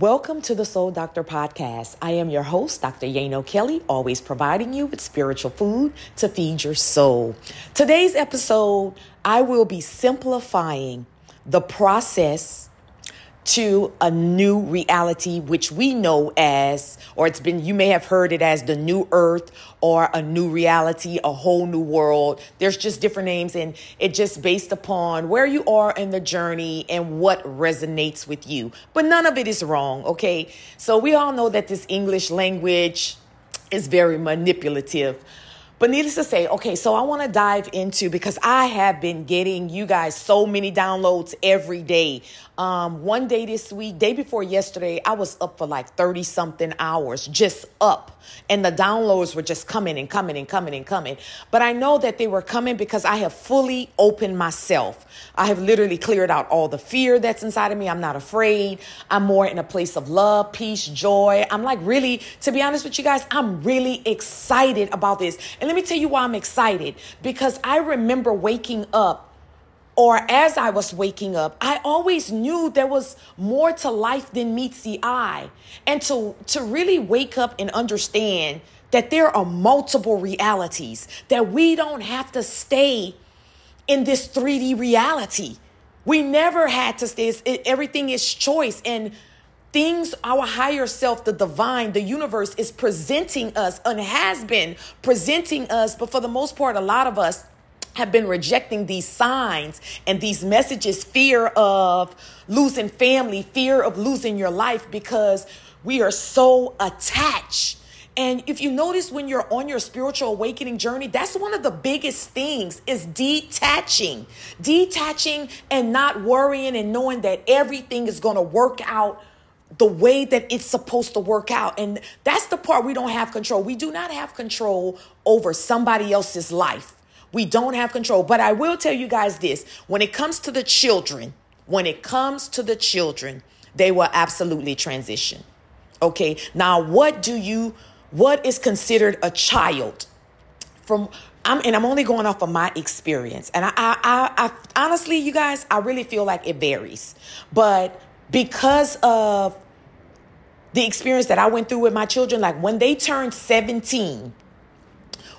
Welcome to the Soul Doctor Podcast. I am your host, Dr. Yano Kelly, always providing you with spiritual food to feed your soul. Today's episode, I will be simplifying the process to a new reality, which we know as, or it's been, you may have heard it as the new earth or a new reality, a whole new world. There's just different names, and it just based upon where you are in the journey and what resonates with you. But none of it is wrong, okay? So we all know that this English language is very manipulative. But needless to say, okay, so I want to dive into because I have been getting you guys so many downloads every day. Um, one day this week, day before yesterday, I was up for like 30 something hours, just up. And the downloads were just coming and coming and coming and coming. But I know that they were coming because I have fully opened myself. I have literally cleared out all the fear that's inside of me. I'm not afraid. I'm more in a place of love, peace, joy. I'm like, really, to be honest with you guys, I'm really excited about this. And let me tell you why I'm excited because I remember waking up or as I was waking up, I always knew there was more to life than meets the eye. And to, to really wake up and understand that there are multiple realities, that we don't have to stay in this 3D reality. We never had to stay. It, everything is choice. And things, our higher self, the divine, the universe is presenting us and has been presenting us. But for the most part, a lot of us, have been rejecting these signs and these messages fear of losing family, fear of losing your life because we are so attached. And if you notice when you're on your spiritual awakening journey, that's one of the biggest things is detaching. Detaching and not worrying and knowing that everything is going to work out the way that it's supposed to work out. And that's the part we don't have control. We do not have control over somebody else's life. We don't have control. But I will tell you guys this when it comes to the children, when it comes to the children, they will absolutely transition. Okay. Now, what do you, what is considered a child? From, I'm, and I'm only going off of my experience. And I, I, I, I honestly, you guys, I really feel like it varies. But because of the experience that I went through with my children, like when they turned 17,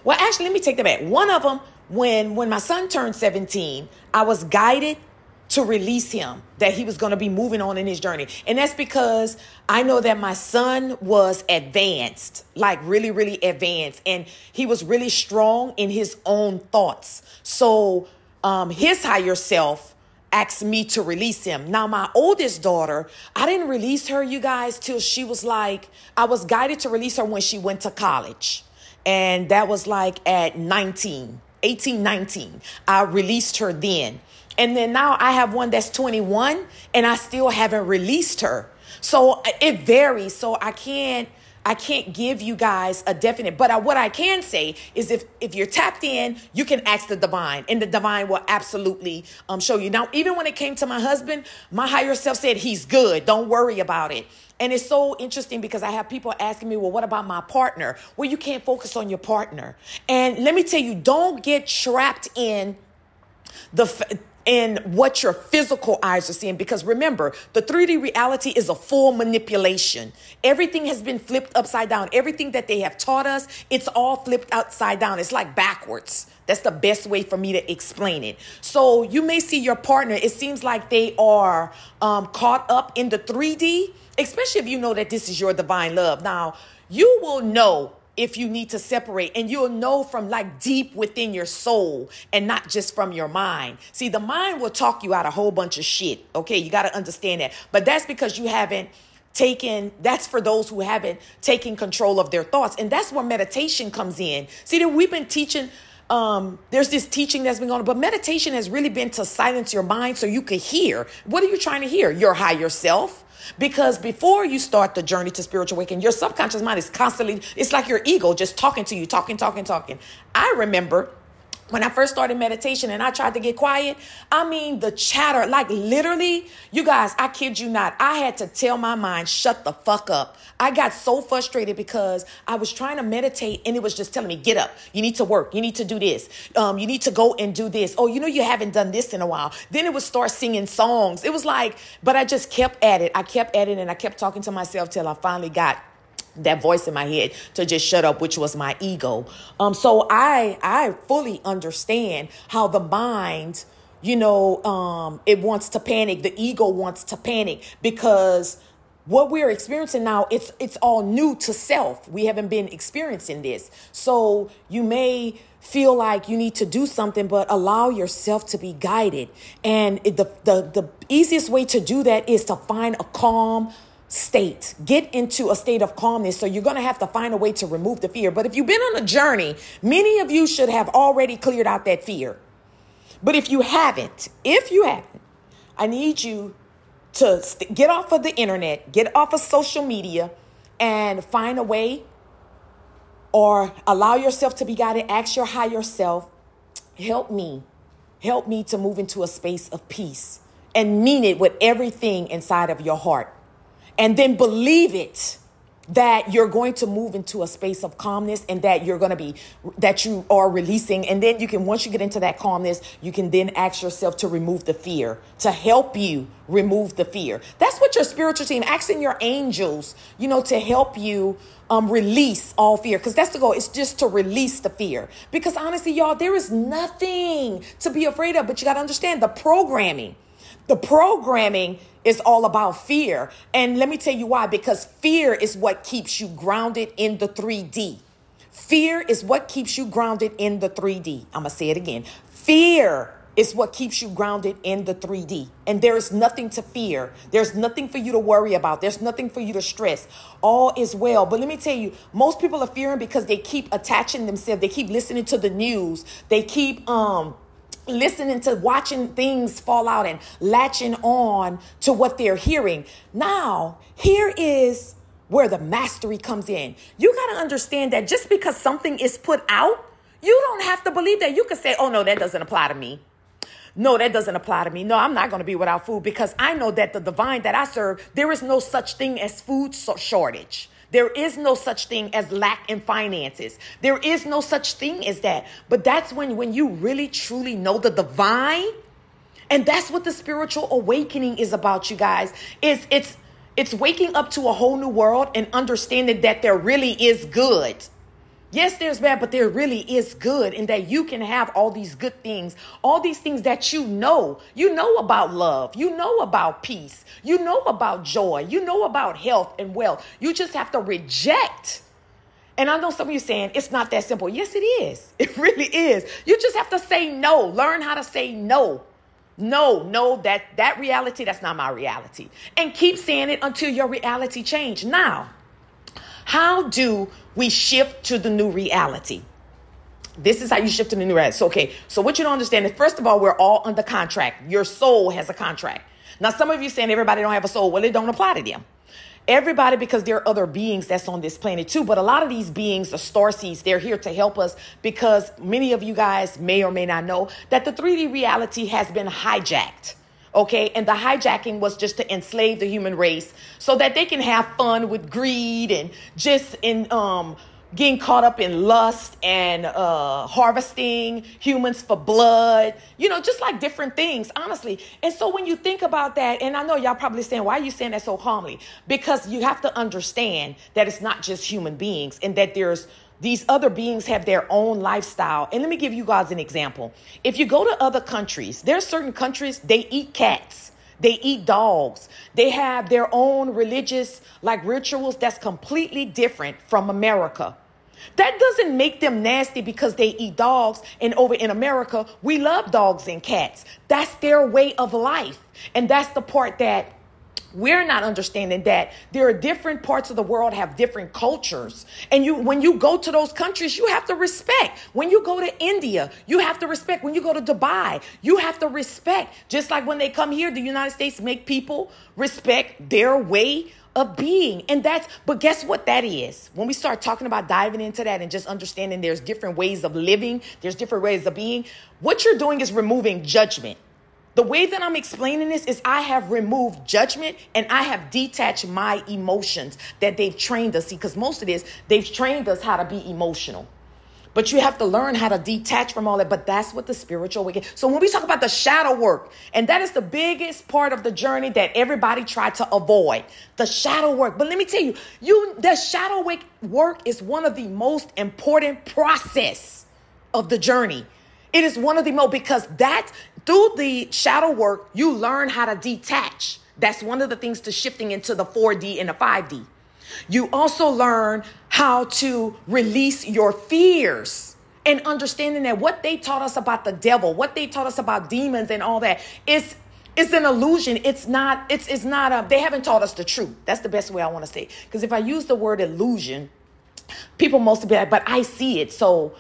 well, actually, let me take that back. One of them, when when my son turned 17, I was guided to release him that he was going to be moving on in his journey. And that's because I know that my son was advanced, like really really advanced and he was really strong in his own thoughts. So um his higher self asked me to release him. Now, my oldest daughter, I didn't release her, you guys, till she was like, I was guided to release her when she went to college. And that was like at 19. 18, 19. I released her then. And then now I have one that's 21 and I still haven't released her. So uh, it varies. So I can't I can't give you guys a definite, but I, what I can say is if if you're tapped in, you can ask the divine, and the divine will absolutely um, show you. Now, even when it came to my husband, my higher self said he's good. Don't worry about it. And it's so interesting because I have people asking me, well, what about my partner? Well, you can't focus on your partner. And let me tell you, don't get trapped in the in what your physical eyes are seeing. Because remember the 3D reality is a full manipulation. Everything has been flipped upside down. Everything that they have taught us it's all flipped upside down. It's like backwards. That's the best way for me to explain it. So you may see your partner it seems like they are um, caught up in the 3D especially if you know that this is your divine love. Now, you will know if you need to separate and you'll know from like deep within your soul and not just from your mind. See, the mind will talk you out a whole bunch of shit. Okay, you got to understand that. But that's because you haven't taken that's for those who haven't taken control of their thoughts and that's where meditation comes in see that we've been teaching um, there's this teaching that's been going on, but meditation has really been to silence your mind so you could hear. What are you trying to hear? Your higher self. Because before you start the journey to spiritual awakening, your subconscious mind is constantly, it's like your ego just talking to you, talking, talking, talking. I remember when I first started meditation and I tried to get quiet, I mean, the chatter, like literally, you guys, I kid you not, I had to tell my mind, shut the fuck up. I got so frustrated because I was trying to meditate and it was just telling me, get up, you need to work, you need to do this, um, you need to go and do this. Oh, you know, you haven't done this in a while. Then it would start singing songs. It was like, but I just kept at it. I kept at it and I kept talking to myself till I finally got that voice in my head to just shut up which was my ego. Um so i i fully understand how the mind you know um it wants to panic. The ego wants to panic because what we're experiencing now it's it's all new to self. We haven't been experiencing this. So you may feel like you need to do something but allow yourself to be guided. And the the the easiest way to do that is to find a calm state. Get into a state of calmness. So you're going to have to find a way to remove the fear. But if you've been on a journey, many of you should have already cleared out that fear. But if you haven't, if you haven't, I need you to st- get off of the internet, get off of social media, and find a way or allow yourself to be guided. Ask your higher self, help me, help me to move into a space of peace and mean it with everything inside of your heart and then believe it that you're going to move into a space of calmness and that you're going to be that you are releasing. And then you can once you get into that calmness you can then ask yourself to remove the fear to help you remove the fear. That's what your spiritual team asking your angels you know to help you um, release all fear. Because that's the goal it's just to release the fear. Because honestly y'all there is nothing to be afraid of but you got to understand the programming the programming is all about fear. And let me tell you why because fear is what keeps you grounded in the 3D. Fear is what keeps you grounded in the 3D. I'm going to say it again. Fear is what keeps you grounded in the 3D. And there is nothing to fear. There's nothing for you to worry about. There's nothing for you to stress. All is well. But let me tell you, most people are fearing because they keep attaching themselves. They keep listening to the news. They keep um listening to watching things fall out and latching on to what they're hearing. Now, here is where the mastery comes in. You got to understand that just because something is put out, you don't have to believe that. You can say, oh, no, that doesn't apply to me. No, that doesn't apply to me. No, I'm not going to be without food because I know that the divine that I serve, there is no such thing as food shortage. There is no such thing as lack in finances. There is no such thing as that. But that's when when you really truly know the divine, and that's what the spiritual awakening is about, you guys. Is it's it's waking up to a whole new world and understanding that there really is good. Yes, there's bad, but there really is good in that you can have all these good things, all these things that you know. You know about love, you know about peace, you know about joy, you know about health and wealth. You just have to reject. And I know some of you saying it's not that simple. Yes, it is. It really is. You just have to say no. Learn how to say no. No, no, that that reality, that's not my reality. And keep saying it until your reality change. Now, how do we shift to the new reality? This is how you shift to the new reality. So, okay, so what you don't understand is first of all, we're all under contract. Your soul has a contract. Now, some of you saying everybody don't have a soul. Well, it don't apply to them. Everybody, because there are other beings that's on this planet too, but a lot of these beings are star seeds. They're here to help us because many of you guys may or may not know that the 3D reality has been hijacked okay? And the hijacking was just to enslave the human race so that they can have fun with greed and just in um getting caught up in lust and uh, harvesting humans for blood, you know, just like different things, honestly. And so when you think about that, and I know y'all probably saying, why are you saying that so calmly? Because you have to understand that it's not just human beings and that there's these other beings have their own lifestyle. And let me give you guys an example. If you go to other countries, there are certain countries, they eat cats. They eat dogs. They have their own religious like rituals that's completely different from America. That doesn't make them nasty because they eat dogs. And over in America, we love dogs and cats. That's their way of life. And that's the part that we're not understanding that there are different parts of the world have different cultures. And you when you go to those countries you have to respect. When you go to india you have to respect. When you go to dubai you have to respect. Just like when they come here the united states make people respect their way of being. And that's but guess what that is? When we start talking about diving into that and just understanding there's different ways of living there's different ways of being what you're doing is removing judgment the way that I'm explaining this is I have removed judgment and I have detached my emotions that they've trained us. See, because most of this, they've trained us how to be emotional. But you have to learn how to detach from all that. But that's what the spiritual wicked. So when we talk about the shadow work, and that is the biggest part of the journey that everybody tried to avoid, the shadow work. But let me tell you, you the shadow work work is one of the most important process of the journey. It is one of the most because that through the shadow work, you learn how to detach. That's one of the things to shifting into the 4D and the 5D. You also learn how to release your fears and understanding that what they taught us about the devil, what they taught us about demons and all that is it's an illusion. It's not, it's it's not a they haven't taught us the truth. That's the best way I want to say. Because if I use the word illusion, people mostly be like, but I see it. So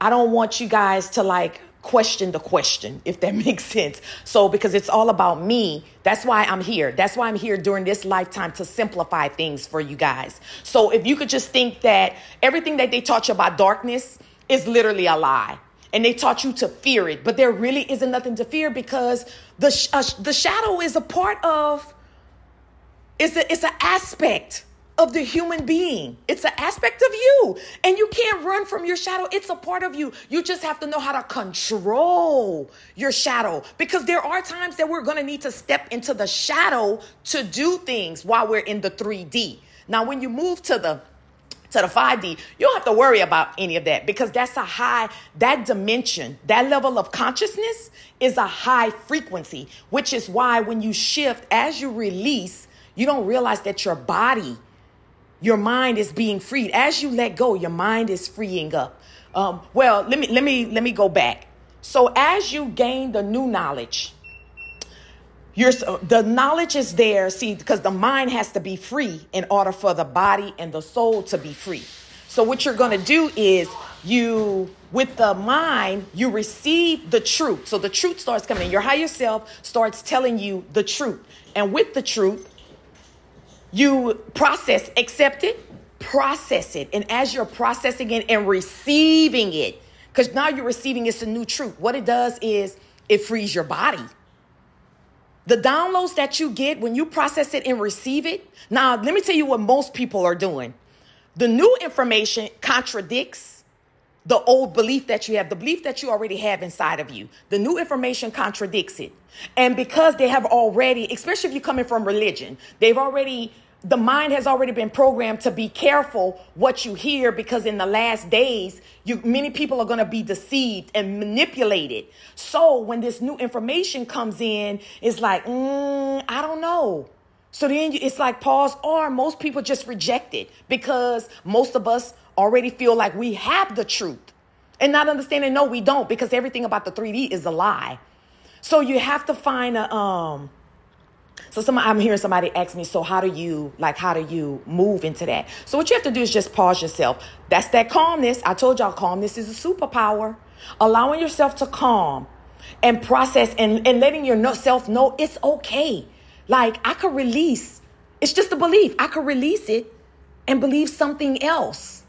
I don't want you guys to like question the question, if that makes sense. So, because it's all about me, that's why I'm here. That's why I'm here during this lifetime to simplify things for you guys. So, if you could just think that everything that they taught you about darkness is literally a lie. And they taught you to fear it, but there really isn't nothing to fear because the uh, the shadow is a part of it's a it's an aspect of the human being. It's an aspect of you. And you can't run from your shadow. It's a part of you. You just have to know how to control your shadow because there are times that we're going to need to step into the shadow to do things while we're in the 3D. Now, when you move to the to the 5D, you don't have to worry about any of that because that's a high, that dimension, that level of consciousness is a high frequency, which is why when you shift, as you release, you don't realize that your body your mind is being freed. As you let go, your mind is freeing up. Um, well, let me let me let me go back. So as you gain the new knowledge, your the knowledge is there. See, because the mind has to be free in order for the body and the soul to be free. So what you're going to do is you with the mind you receive the truth so the truth starts coming in your higher self starts telling you the truth and with the truth you process, accept it, process it. And as you're processing it and receiving it, because now you're receiving it's a new truth. What it does is it frees your body. The downloads that you get when you process it and receive it. Now, let me tell you what most people are doing. The new information contradicts the old belief that you have, the belief that you already have inside of you. The new information contradicts it. And because they have already, especially if you're coming from religion, they've already the mind has already been programmed to be careful what you hear because in the last days you many people are going to be deceived and manipulated so when this new information comes in it's like mm, i don't know so then it's like pause or most people just reject it because most of us already feel like we have the truth and not understanding no we don't because everything about the 3d is a lie so you have to find a um so some I'm hearing somebody ask me, so how do you like how do you move into that? So what you have to do is just pause yourself. That's that calmness. I told y'all calmness is a superpower. Allowing yourself to calm and process and, and letting yourself know it's okay. Like I could release. It's just a belief. I could release it and believe something else.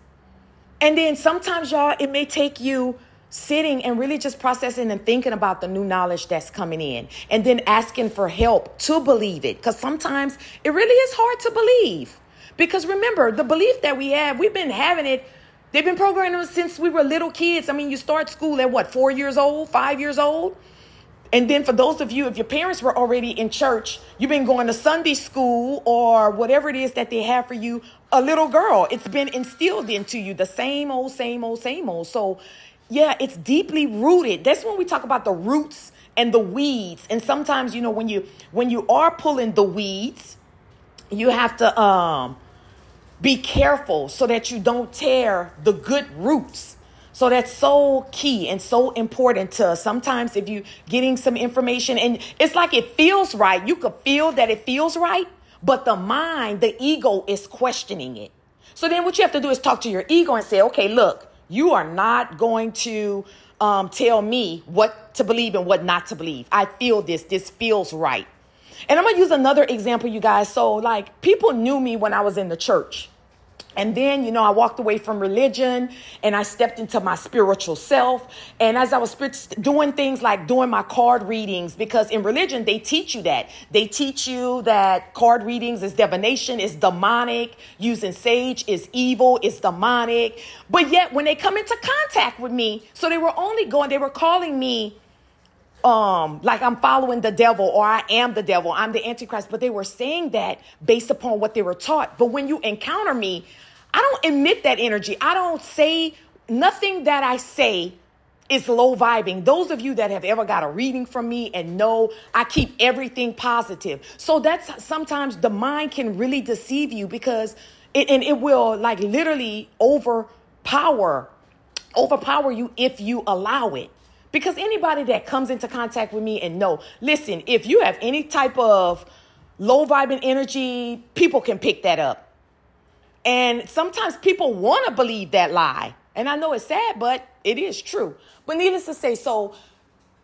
And then sometimes y'all, it may take you sitting and really just processing and thinking about the new knowledge that's coming in and then asking for help to believe it. Because sometimes it really is hard to believe. Because remember the belief that we have we've been having it. They've been programming us since we were little kids. I mean you start school at what four years old five years old and then for those of you if your parents were already in church you've been going to sunday school or whatever it is that they have for you a little girl it's been instilled into you the same old same old same old so yeah, it's deeply rooted. That's when we talk about the roots and the weeds. And sometimes, you know, when you when you are pulling the weeds, you have to um be careful so that you don't tear the good roots. So that's so key and so important to sometimes if you getting some information and it's like it feels right. You could feel that it feels right, but the mind, the ego is questioning it. So then what you have to do is talk to your ego and say, okay, look, you are not going to um, tell me what to believe and what not to believe. I feel this. This feels right. And I'm going to use another example, you guys. So, like, people knew me when I was in the church. And then, you know, I walked away from religion and I stepped into my spiritual self. And as I was doing things like doing my card readings, because in religion, they teach you that. They teach you that card readings is divination, is demonic, using sage is evil, is demonic. But yet, when they come into contact with me, so they were only going, they were calling me um like I'm following the devil or I am the devil, I'm the antichrist, but they were saying that based upon what they were taught. But when you encounter me, I don't emit that energy. I don't say nothing that I say is low vibing. Those of you that have ever got a reading from me and know I keep everything positive. So that's sometimes the mind can really deceive you because it and it will like literally overpower overpower you if you allow it. Because anybody that comes into contact with me and know, listen, if you have any type of low vibing energy, people can pick that up. And sometimes people want to believe that lie. And I know it's sad, but it is true. But needless to say, so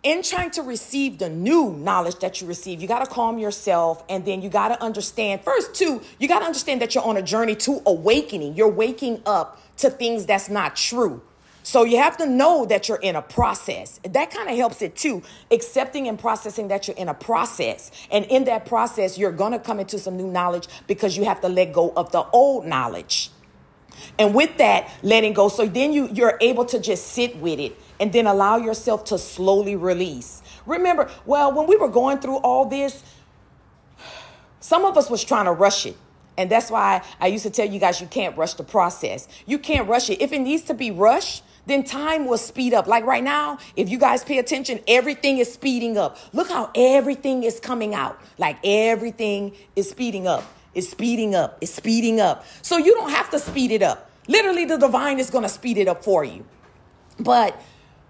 in trying to receive the new knowledge that you receive, you got to calm yourself and then you got to understand first, too, you got to understand that you're on a journey to awakening. You're waking up to things that's not true. So you have to know that you're in a process. That kind of helps it too. Accepting and processing that you're in a process. And in that process, you're going to come into some new knowledge because you have to let go of the old knowledge. And with that, letting go. So then you, you're able to just sit with it and then allow yourself to slowly release. Remember, well, when we were going through all this, some of us was trying to rush it. And that's why I used to tell you guys you can't rush the process. You can't rush it. If it needs to be rushed, then time will speed up. Like right now, if you guys pay attention, everything is speeding up. Look how everything is coming out. Like everything is speeding up. It's speeding up. It's speeding up. So you don't have to speed it up. Literally, the divine is going to speed it up for you. But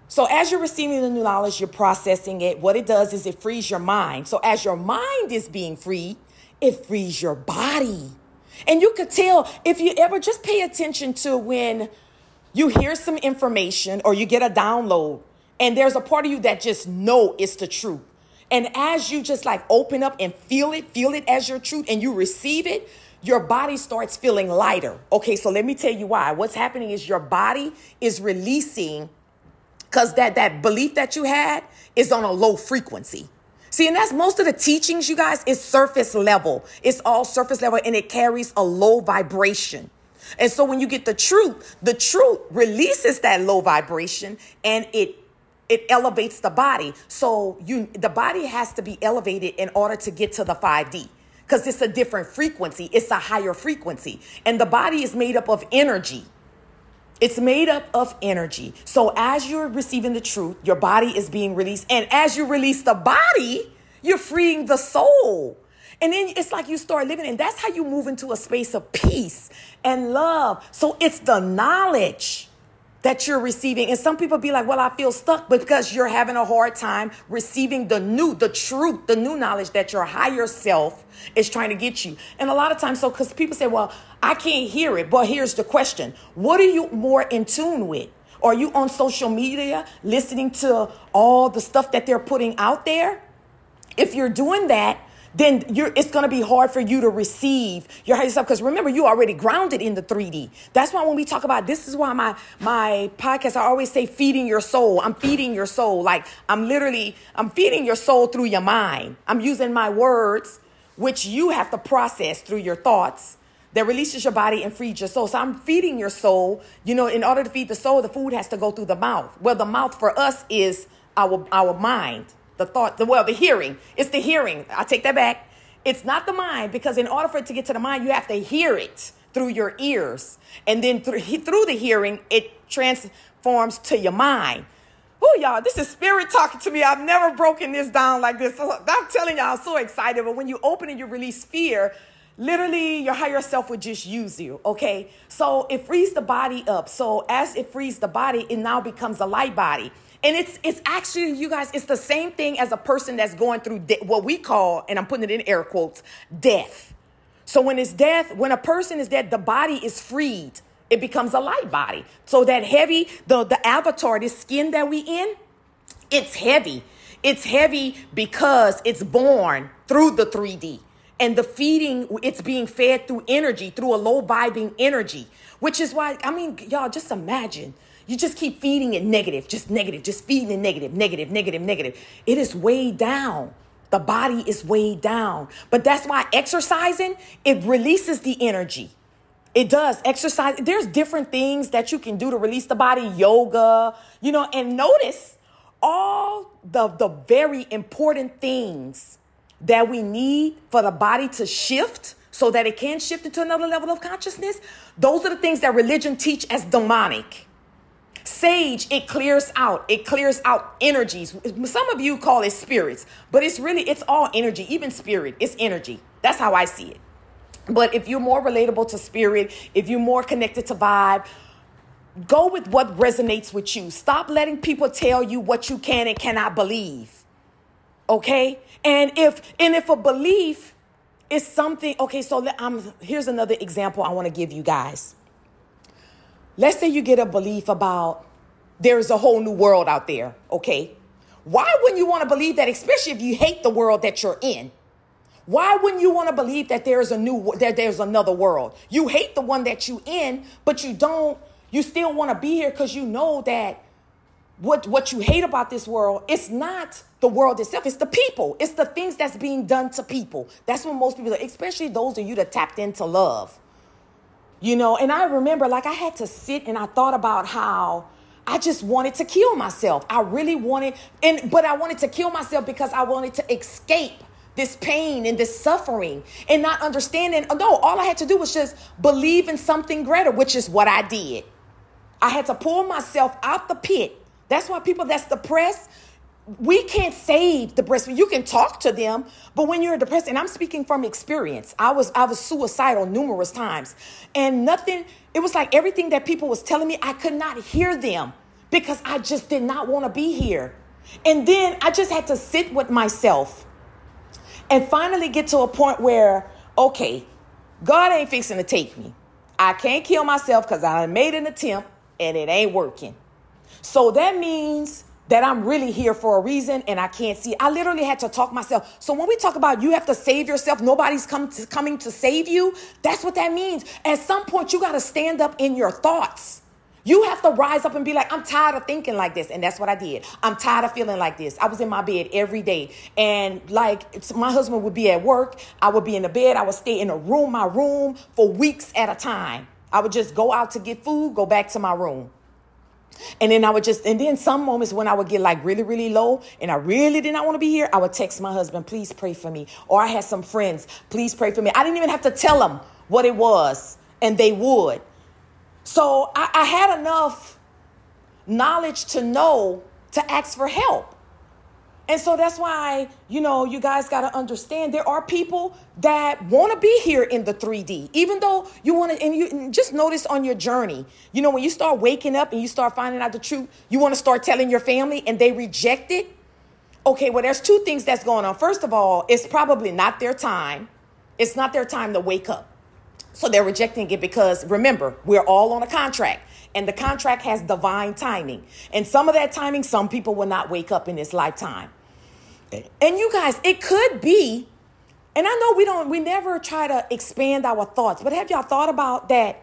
so as you're receiving the new knowledge, you're processing it. What it does is it frees your mind. So as your mind is being free, it frees your body. And you could tell if you ever just pay attention to when you hear some information or you get a download and there's a part of you that just know it's the truth. And as you just like open up and feel it, feel it as your truth and you receive it, your body starts feeling lighter. Okay, so let me tell you why. What's happening is your body is releasing cuz that that belief that you had is on a low frequency. See, and that's most of the teachings, you guys, is surface level. It's all surface level and it carries a low vibration. And so when you get the truth, the truth releases that low vibration and it it elevates the body. So you the body has to be elevated in order to get to the 5D because it's a different frequency. It's a higher frequency. And the body is made up of energy. It's made up of energy. So as you're receiving the truth, your body is being released. And as you release the body, you're freeing the soul. And then it's like you start living, and that's how you move into a space of peace and love. So it's the knowledge that you're receiving. And some people be like, well, I feel stuck because you're having a hard time receiving the new, the truth, the new knowledge that your higher self is trying to get you. And a lot of times, so because people say, well, I can't hear it. But here's the question What are you more in tune with? Are you on social media listening to all the stuff that they're putting out there? If you're doing that, then you're, it's going to be hard for you to receive your higher self. Because remember, you already grounded in the 3D. That's why when we talk about this is why my my podcast, I always say feeding your soul. I'm feeding your soul. Like I'm literally, I'm feeding your soul through your mind. I'm using my words, which you have to process through your thoughts that releases your body and frees your soul. So I'm feeding your soul. You know, in order to feed the soul, the food has to go through the mouth. Well, the mouth for us is our our mind the thought, the well, the hearing. It's the hearing. I take that back. It's not the mind because in order for it to get to the mind, you have to hear it through your ears, and then through through the hearing, it transforms to your mind. Oh, y'all, this is spirit talking to me. I've never broken this down like this. I'm telling y'all, I'm so excited. But when you open and you release fear, literally your higher self would just use you okay so it frees the body up so as it frees the body it now becomes a light body and it's it's actually you guys it's the same thing as a person that's going through de- what we call and i'm putting it in air quotes death. So when it's death when a person is dead the body is freed. It becomes a light body. So that heavy the the avatar this skin that we in it's heavy. It's heavy because it's born through the 3d and the feeding it's being fed through energy through a low vibing energy which is why i mean y'all just imagine you just keep feeding it negative just negative just feeding it negative negative negative negative. It is way down. The body is way down. But that's why exercising it releases the energy. It does. Exercise there's different things that you can do to release the body. Yoga you know and notice all the the very important things that we need for the body to shift so that it can shift into another level of consciousness, those are the things that religion teach as demonic. Sage, it clears out. It clears out energies. Some of you call it spirits, but it's really it's all energy, even spirit. It's energy. That's how I see it. But if you're more relatable to spirit, if you're more connected to vibe, go with what resonates with you. Stop letting people tell you what you can and cannot believe. Okay? And if and if a belief is something, okay, so I'm here's another example I want to give you guys. Let's say you get a belief about there's a whole new world out there, okay? Why wouldn't you want to believe that, especially if you hate the world that you're in? Why wouldn't you want to believe that there's a new that there's another world? You hate the one that you in, but you don't you still want to be here because you know that what what you hate about this world, it's not the world itself. It's the people. It's the things that's being done to people. That's what most people, especially those of you that tapped into love. You know, and I remember like I had to sit and I thought about how I just wanted to kill myself. I really wanted, and but I wanted to kill myself because I wanted to escape this pain and this suffering and not understanding. No, all I had to do was just believe in something greater, which is what I did. I had to pull myself out the pit. That's why people that's depressed, we can't save the breast. You can talk to them, but when you're depressed, and I'm speaking from experience, I was I was suicidal numerous times, and nothing. It was like everything that people was telling me, I could not hear them because I just did not want to be here. And then I just had to sit with myself and finally get to a point where, okay, God ain't fixing to take me. I can't kill myself because I made an attempt and it ain't working. So that means that I'm really here for a reason and I can't see. I literally had to talk myself. So when we talk about you have to save yourself, nobody's come to, coming to save you, that's what that means. At some point, you got to stand up in your thoughts. You have to rise up and be like, I'm tired of thinking like this. And that's what I did. I'm tired of feeling like this. I was in my bed every day. And like my husband would be at work. I would be in the bed. I would stay in a room, my room, for weeks at a time. I would just go out to get food, go back to my room. And then I would just, and then some moments when I would get like really, really low and I really did not want to be here, I would text my husband, please pray for me. Or I had some friends, please pray for me. I didn't even have to tell them what it was, and they would. So I, I had enough knowledge to know to ask for help. And so that's why, you know, you guys got to understand there are people that want to be here in the 3D, even though you want to, and you and just notice on your journey, you know, when you start waking up and you start finding out the truth, you want to start telling your family and they reject it. Okay, well, there's two things that's going on. First of all, it's probably not their time. It's not their time to wake up. So they're rejecting it because remember, we're all on a contract and the contract has divine timing. And some of that timing, some people will not wake up in this lifetime. And you guys, it could be, and I know we don't, we never try to expand our thoughts, but have y'all thought about that?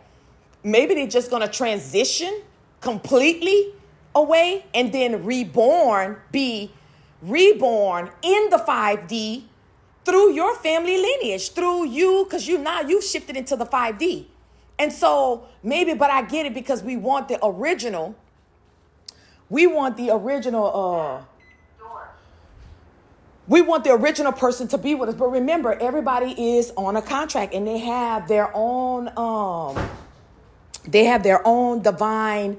Maybe they're just gonna transition completely away and then reborn, be reborn in the 5D through your family lineage, through you, because you now you've shifted into the 5D. And so maybe, but I get it because we want the original. We want the original uh we want the original person to be with us, but remember, everybody is on a contract and they have their own um they have their own divine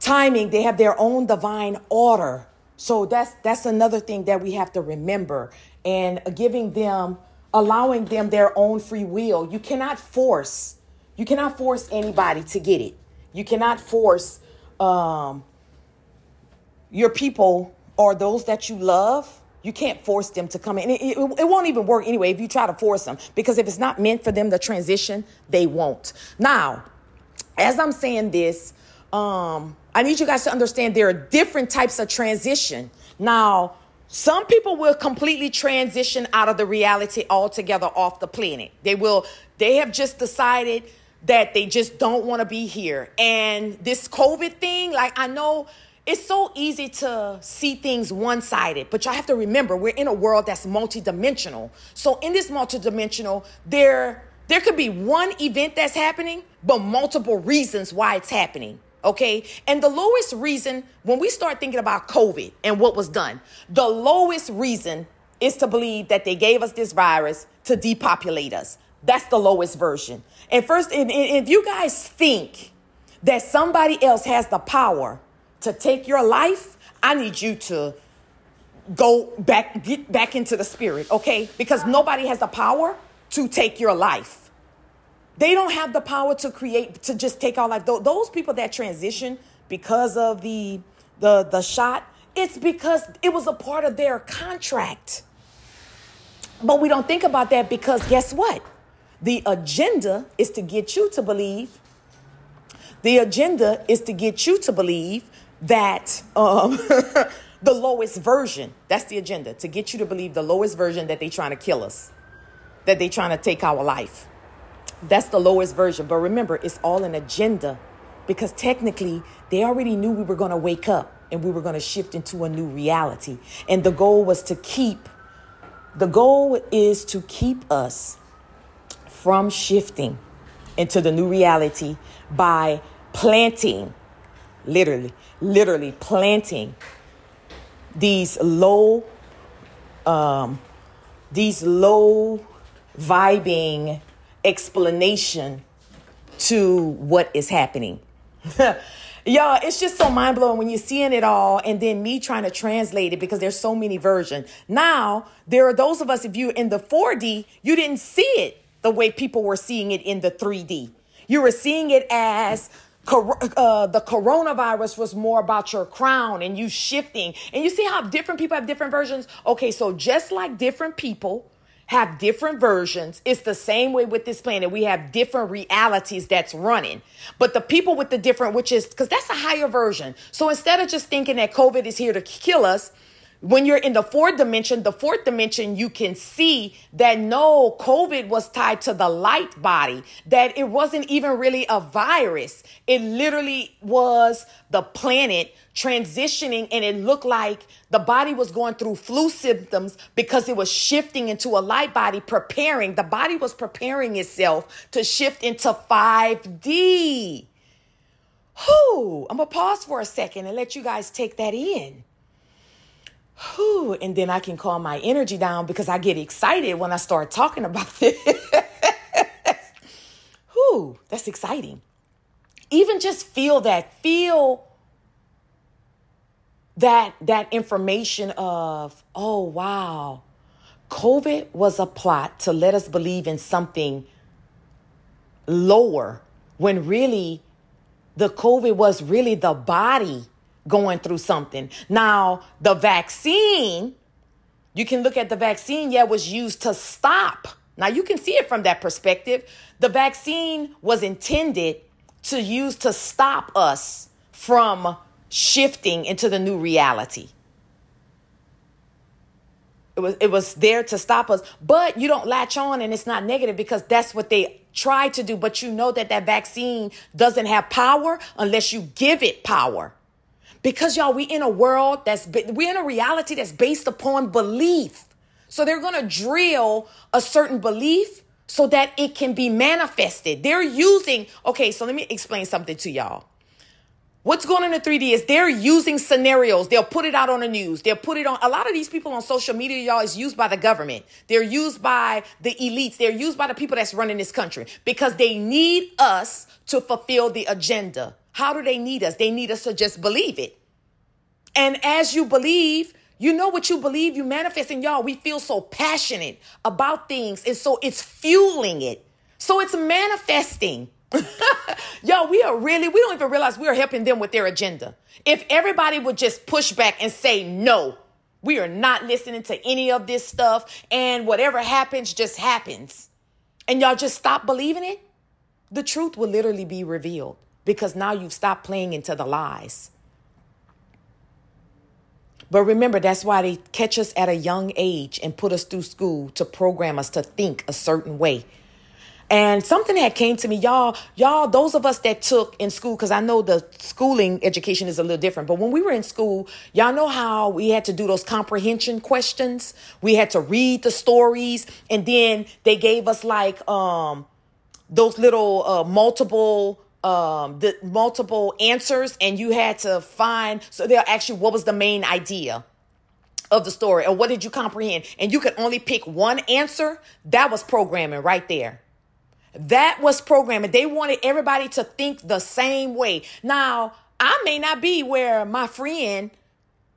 timing, they have their own divine order. So that's that's another thing that we have to remember and giving them allowing them their own free will. You cannot force, you cannot force anybody to get it. You cannot force um, your people or those that you love. You can't force them to come in. It, it, it won't even work anyway if you try to force them because if it's not meant for them to transition, they won't. Now, as I'm saying this, um, I need you guys to understand there are different types of transition. Now, some people will completely transition out of the reality altogether off the planet. They will, they have just decided that they just don't want to be here. And this COVID thing, like I know it's so easy to see things one sided, but y'all have to remember we're in a world that's multidimensional. So in this multidimensional, there there could be one event that's happening, but multiple reasons why it's happening. Okay. And the lowest reason, when we start thinking about COVID and what was done, the lowest reason is to believe that they gave us this virus to depopulate us. That's the lowest version. And first, if you guys think that somebody else has the power to take your life, I need you to go back, get back into the spirit, okay? Because nobody has the power to take your life. They don't have the power to create to just take our life. Those people that transition because of the the the shot, it's because it was a part of their contract. But we don't think about that because guess what? The agenda is to get you to believe. The agenda is to get you to believe that um, the lowest version. That's the agenda to get you to believe the lowest version that they're trying to kill us, that they're trying to take our life. That's the lowest version. But remember, it's all an agenda because technically they already knew we were going to wake up and we were going to shift into a new reality. And the goal was to keep, the goal is to keep us from shifting into the new reality by planting, literally, literally planting these low, um, these low vibing explanation to what is happening. Y'all, it's just so mind blowing when you're seeing it all and then me trying to translate it because there's so many versions. Now, there are those of us, if you're in the 4D, you didn't see it the way people were seeing it in the 3D. You were seeing it as uh, the coronavirus was more about your crown and you shifting. And you see how different people have different versions? Okay, so just like different people, have different versions. It's the same way with this planet. We have different realities that's running. But the people with the different, which is because that's a higher version. So instead of just thinking that COVID is here to kill us, when you're in the fourth dimension, the fourth dimension, you can see that no, COVID was tied to the light body, that it wasn't even really a virus. It literally was the planet transitioning, and it looked like the body was going through flu symptoms because it was shifting into a light body, preparing. The body was preparing itself to shift into 5D. Whew, I'm gonna pause for a second and let you guys take that in. Whew, and then I can calm my energy down because I get excited when I start talking about this. Whew, that's exciting. Even just feel that, feel that that information of, oh wow, COVID was a plot to let us believe in something lower when really the COVID was really the body going through something. Now, the vaccine, you can look at the vaccine, yeah, was used to stop. Now, you can see it from that perspective. The vaccine was intended to use to stop us from shifting into the new reality. It was, it was there to stop us, but you don't latch on and it's not negative because that's what they try to do. But you know that that vaccine doesn't have power unless you give it power. Because y'all, we in a world that's we're in a reality that's based upon belief. So they're gonna drill a certain belief so that it can be manifested. They're using, okay, so let me explain something to y'all. What's going on in 3D is they're using scenarios. They'll put it out on the news. They'll put it on. A lot of these people on social media, y'all, is used by the government. They're used by the elites. They're used by the people that's running this country because they need us to fulfill the agenda. How do they need us? They need us to just believe it. And as you believe, You know what you believe, you manifest. And y'all, we feel so passionate about things. And so it's fueling it. So it's manifesting. y'all, we are really, we don't even realize we are helping them with their agenda. If everybody would just push back and say, no, we are not listening to any of this stuff, and whatever happens just happens, and y'all just stop believing it, the truth will literally be revealed because now you've stopped playing into the lies. But remember, that's why they catch us at a young age and put us through school to program us to think a certain way. And something that came to me, y'all, y'all, those of us that took in school, because I know the schooling education is a little different, but when we were in school, y'all know how we had to do those comprehension questions. We had to read the stories, and then they gave us like um those little uh multiple um the multiple answers and you had to find so they'll actually what was the main idea of the story or what did you comprehend? And you could only pick one answer. That was programming right there. That was programming. They wanted everybody to think the same way. Now i may not be where my friend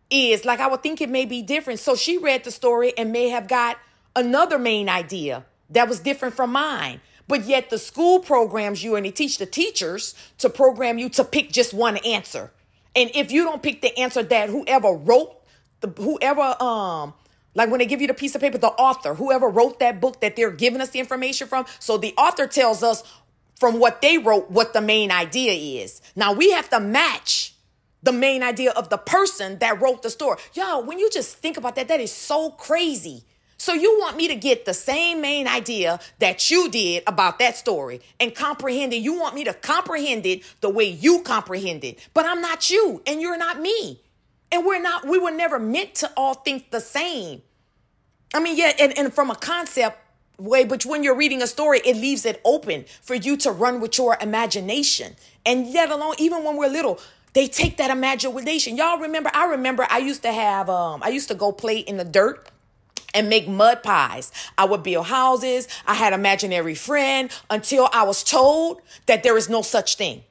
is. Like i would think it may be different. So she read the story and may have got another main idea that was different from mine but yet the school programs you and they teach the teachers to program you to pick just one answer. And if you don't pick the answer that whoever wrote the whoever um like when they give you the piece of paper, the author, whoever wrote that book that they're giving us the information from. So the author tells us from what they wrote what the main idea is. Now we have to match the main idea of the person that wrote the story. Y'all, when you just think about that, that is so crazy. So you want me to get the same main idea that you did about that story and comprehend it. You want me to comprehend it the way you comprehend it. But I'm not you and you're not me. And we're not, we were never meant to all think the same. I mean, yeah, and, and from a concept way, but when you're reading a story, it leaves it open for you to run with your imagination. And yet alone, even when we're little, they take that imagination. Y'all remember, I remember I used to have um I used to go play in the dirt and make mud pies. I would build houses. I had imaginary friend until I was told that there is no such thing.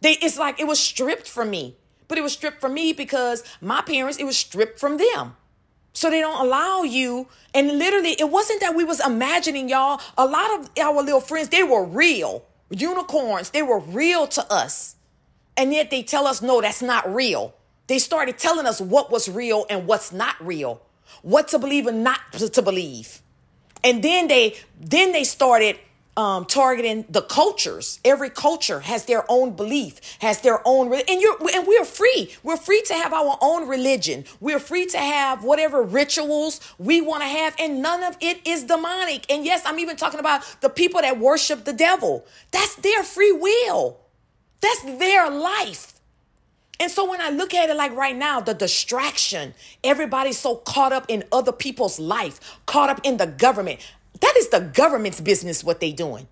They, it's like it was stripped from me, but it was stripped from me because my parents, it was stripped from them. So they don't allow you. And literally, it wasn't that we was imagining y'all. A lot of our little friends, they were real unicorns. They were real to us. And yet they tell us, no, that's not real. They started telling us what was real and what's not real what to believe and not to believe. And then they then they started um, targeting the cultures. Every culture has their own belief, has their own, and you're and we're free. We're free to have our own religion. We're free to have whatever rituals we want to have, and none of it is demonic. And yes, I'm even talking about the people that worship the devil. That's their free will. That's their life. And so when I look at it like right now, the distraction, everybody's so caught up in other people's life, caught up in the government. That is the government's business, what they doing.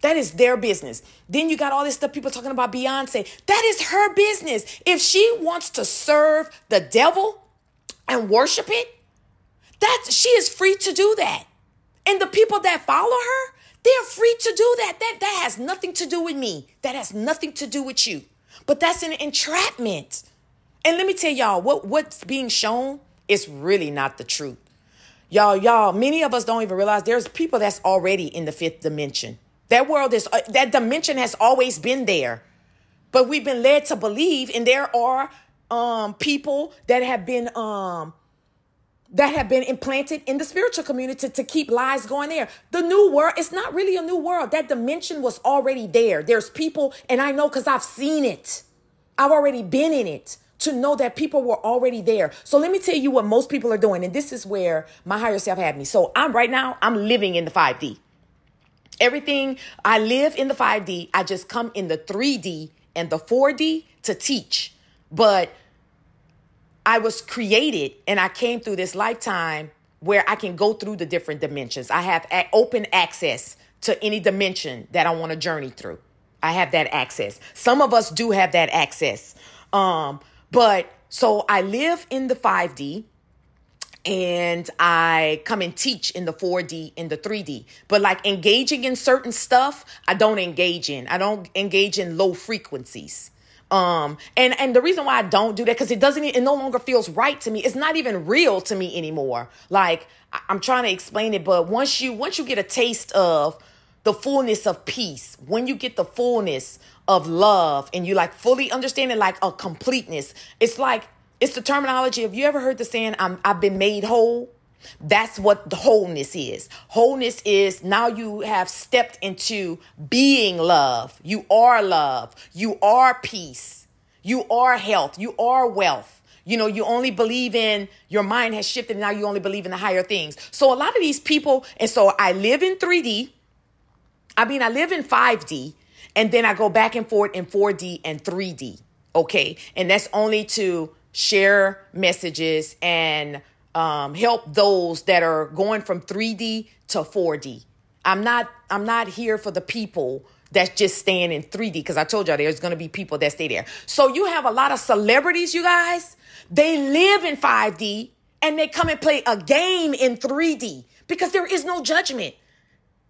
That is their business. Then you got all this stuff people talking about Beyonce. That is her business. If she wants to serve the devil and worship it, that she is free to do that. And the people that follow her, they're free to do that. That that has nothing to do with me. That has nothing to do with you. But that's an entrapment. And let me tell y'all, what, what's being shown is really not the truth. Y'all, y'all, many of us don't even realize there's people that's already in the fifth dimension. That world is, uh, that dimension has always been there. But we've been led to believe, and there are um, people that have been um, that have been implanted in the spiritual community to keep lies going there. The new world, it's not really a new world. That dimension was already there. There's people, and I know because I've seen it, I've already been in it to know that people were already there. So let me tell you what most people are doing. And this is where my higher self had me. So I'm right now, I'm living in the 5D. Everything I live in the 5D, I just come in the 3D and the 4D to teach. But I was created and I came through this lifetime where I can go through the different dimensions. I have open access to any dimension that I want to journey through. I have that access. Some of us do have that access. Um, but so I live in the 5D and I come and teach in the 4D, in the 3D. But like engaging in certain stuff, I don't engage in. I don't engage in low frequencies. Um, and and the reason why I don't do that because it doesn't it no longer feels right to me. It's not even real to me anymore. Like I'm trying to explain it, but once you once you get a taste of the fullness of peace, when you get the fullness of love and you like fully understand it like a completeness, it's like it's the terminology. Have you ever heard the saying, I'm, I've been made whole? That's what the wholeness is. Wholeness is now you have stepped into being love. You are love. You are peace. You are health. You are wealth. You know, you only believe in your mind has shifted. Now you only believe in the higher things. So a lot of these people, and so I live in 3D. I mean, I live in 5D, and then I go back and forth in 4D and 3D. Okay. And that's only to share messages and um, help those that are going from 3D to 4D. I'm not I'm not here for the people that's just staying in 3D because I told y'all there's to be people that stay there. So you have a lot of celebrities, you guys. They live in 5D and they come and play a game in 3D because there is no judgment.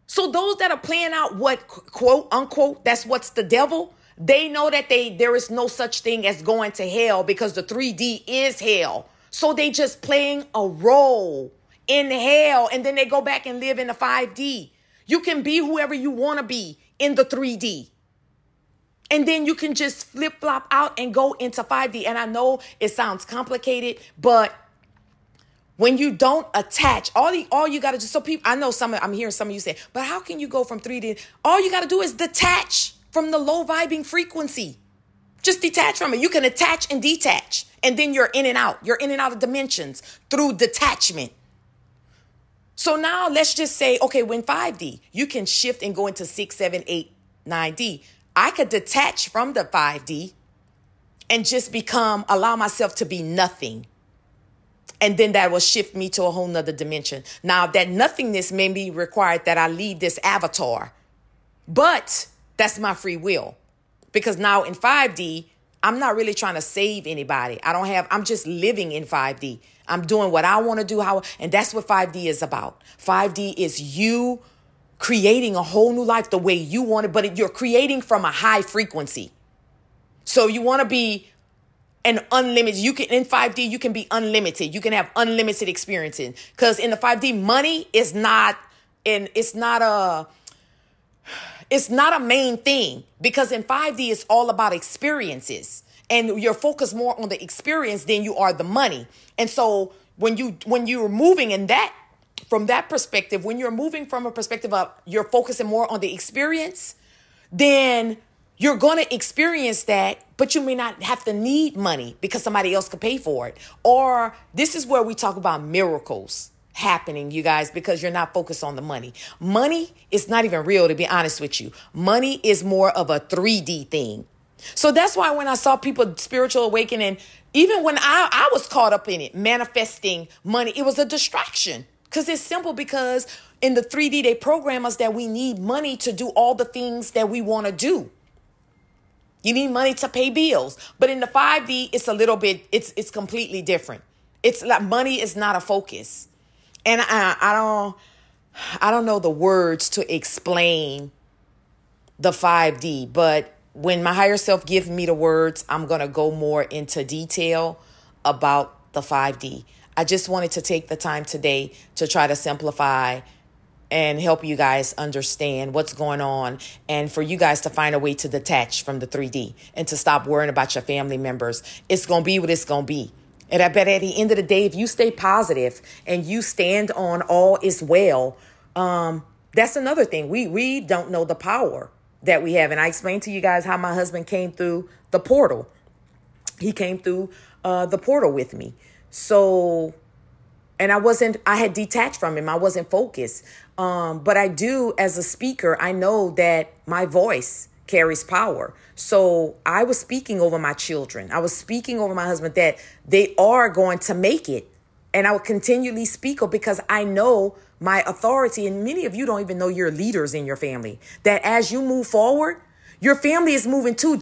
So those that are playing out what quote unquote that's what's the devil, they know that they there is no such thing as going to hell because the 3D is hell. So they just playing a role in hell and then they go back and live in the 5D. You can be whoever you want to be in the 3D. And then you can just flip flop out and go into 5D. And I know it sounds complicated, but when you don't attach all the all you got to do so people i know some i'm hearing some of you say but how can you go from 3d all you got to do is detach from the low vibing frequency just detach from it you can attach and detach and then you're in and out. You're in and out of dimensions through detachment. So now let's just say, okay, when 5D, you can shift and go into 6, 7, 8, 9D. I could detach from the 5D and just become, allow myself to be nothing. And then that will shift me to a whole nother dimension. Now, that nothingness may be required that I leave this avatar, but that's my free will. Because now in 5D, I'm not really trying to save anybody. I don't have, I'm just living in 5D. I'm doing what I want to do, how, and that's what 5D is about. 5D is you creating a whole new life the way you want it, but you're creating from a high frequency. So you want to be an unlimited, you can, in 5D, you can be unlimited. You can have unlimited experiences. Because in the 5D, money is not, and it's not a, it's not a main thing because in 5D, it's all about experiences and you're focused more on the experience than you are the money. And so when you when you're moving in that from that perspective, when you're moving from a perspective of you're focusing more on the experience, then you're going to experience that, but you may not have to need money because somebody else could pay for it. Or this is where we talk about miracles happening, you guys, because you're not focused on the money. Money is not even real, to be honest with you. Money is more of a 3D thing. So that's why when I saw people spiritual awakening, even when I, I was caught up in it, manifesting money, it was a distraction. Because it's simple because in the 3D, they program us that we need money to do all the things that we want to do. You need money to pay bills. But in the 5D, it's a little bit, it's it's completely different. It's like money is not a focus and I, I don't I don't know the words to explain the 5D, but when my higher self gives me the words, I'm going to go more into detail about the 5D. I just wanted to take the time today to try to simplify and help you guys understand what's going on and for you guys to find a way to detach from the 3D and to stop worrying about your family members. It's going to be what it's going to be. And I bet at the end of the day, if you stay positive and you stand on all is well, um, that's another thing. We we don't know the power that we have. And I explained to you guys how my husband came through the portal. He came through uh, the portal with me. So, and I wasn't. I had detached from him. I wasn't focused. Um, but I do, as a speaker, I know that my voice carries power. So I was speaking over my children. I was speaking over my husband that they are going to make it. And I would continually speak because I know my authority. And many of you don't even know you're leaders in your family. That as you move forward, your family is moving too.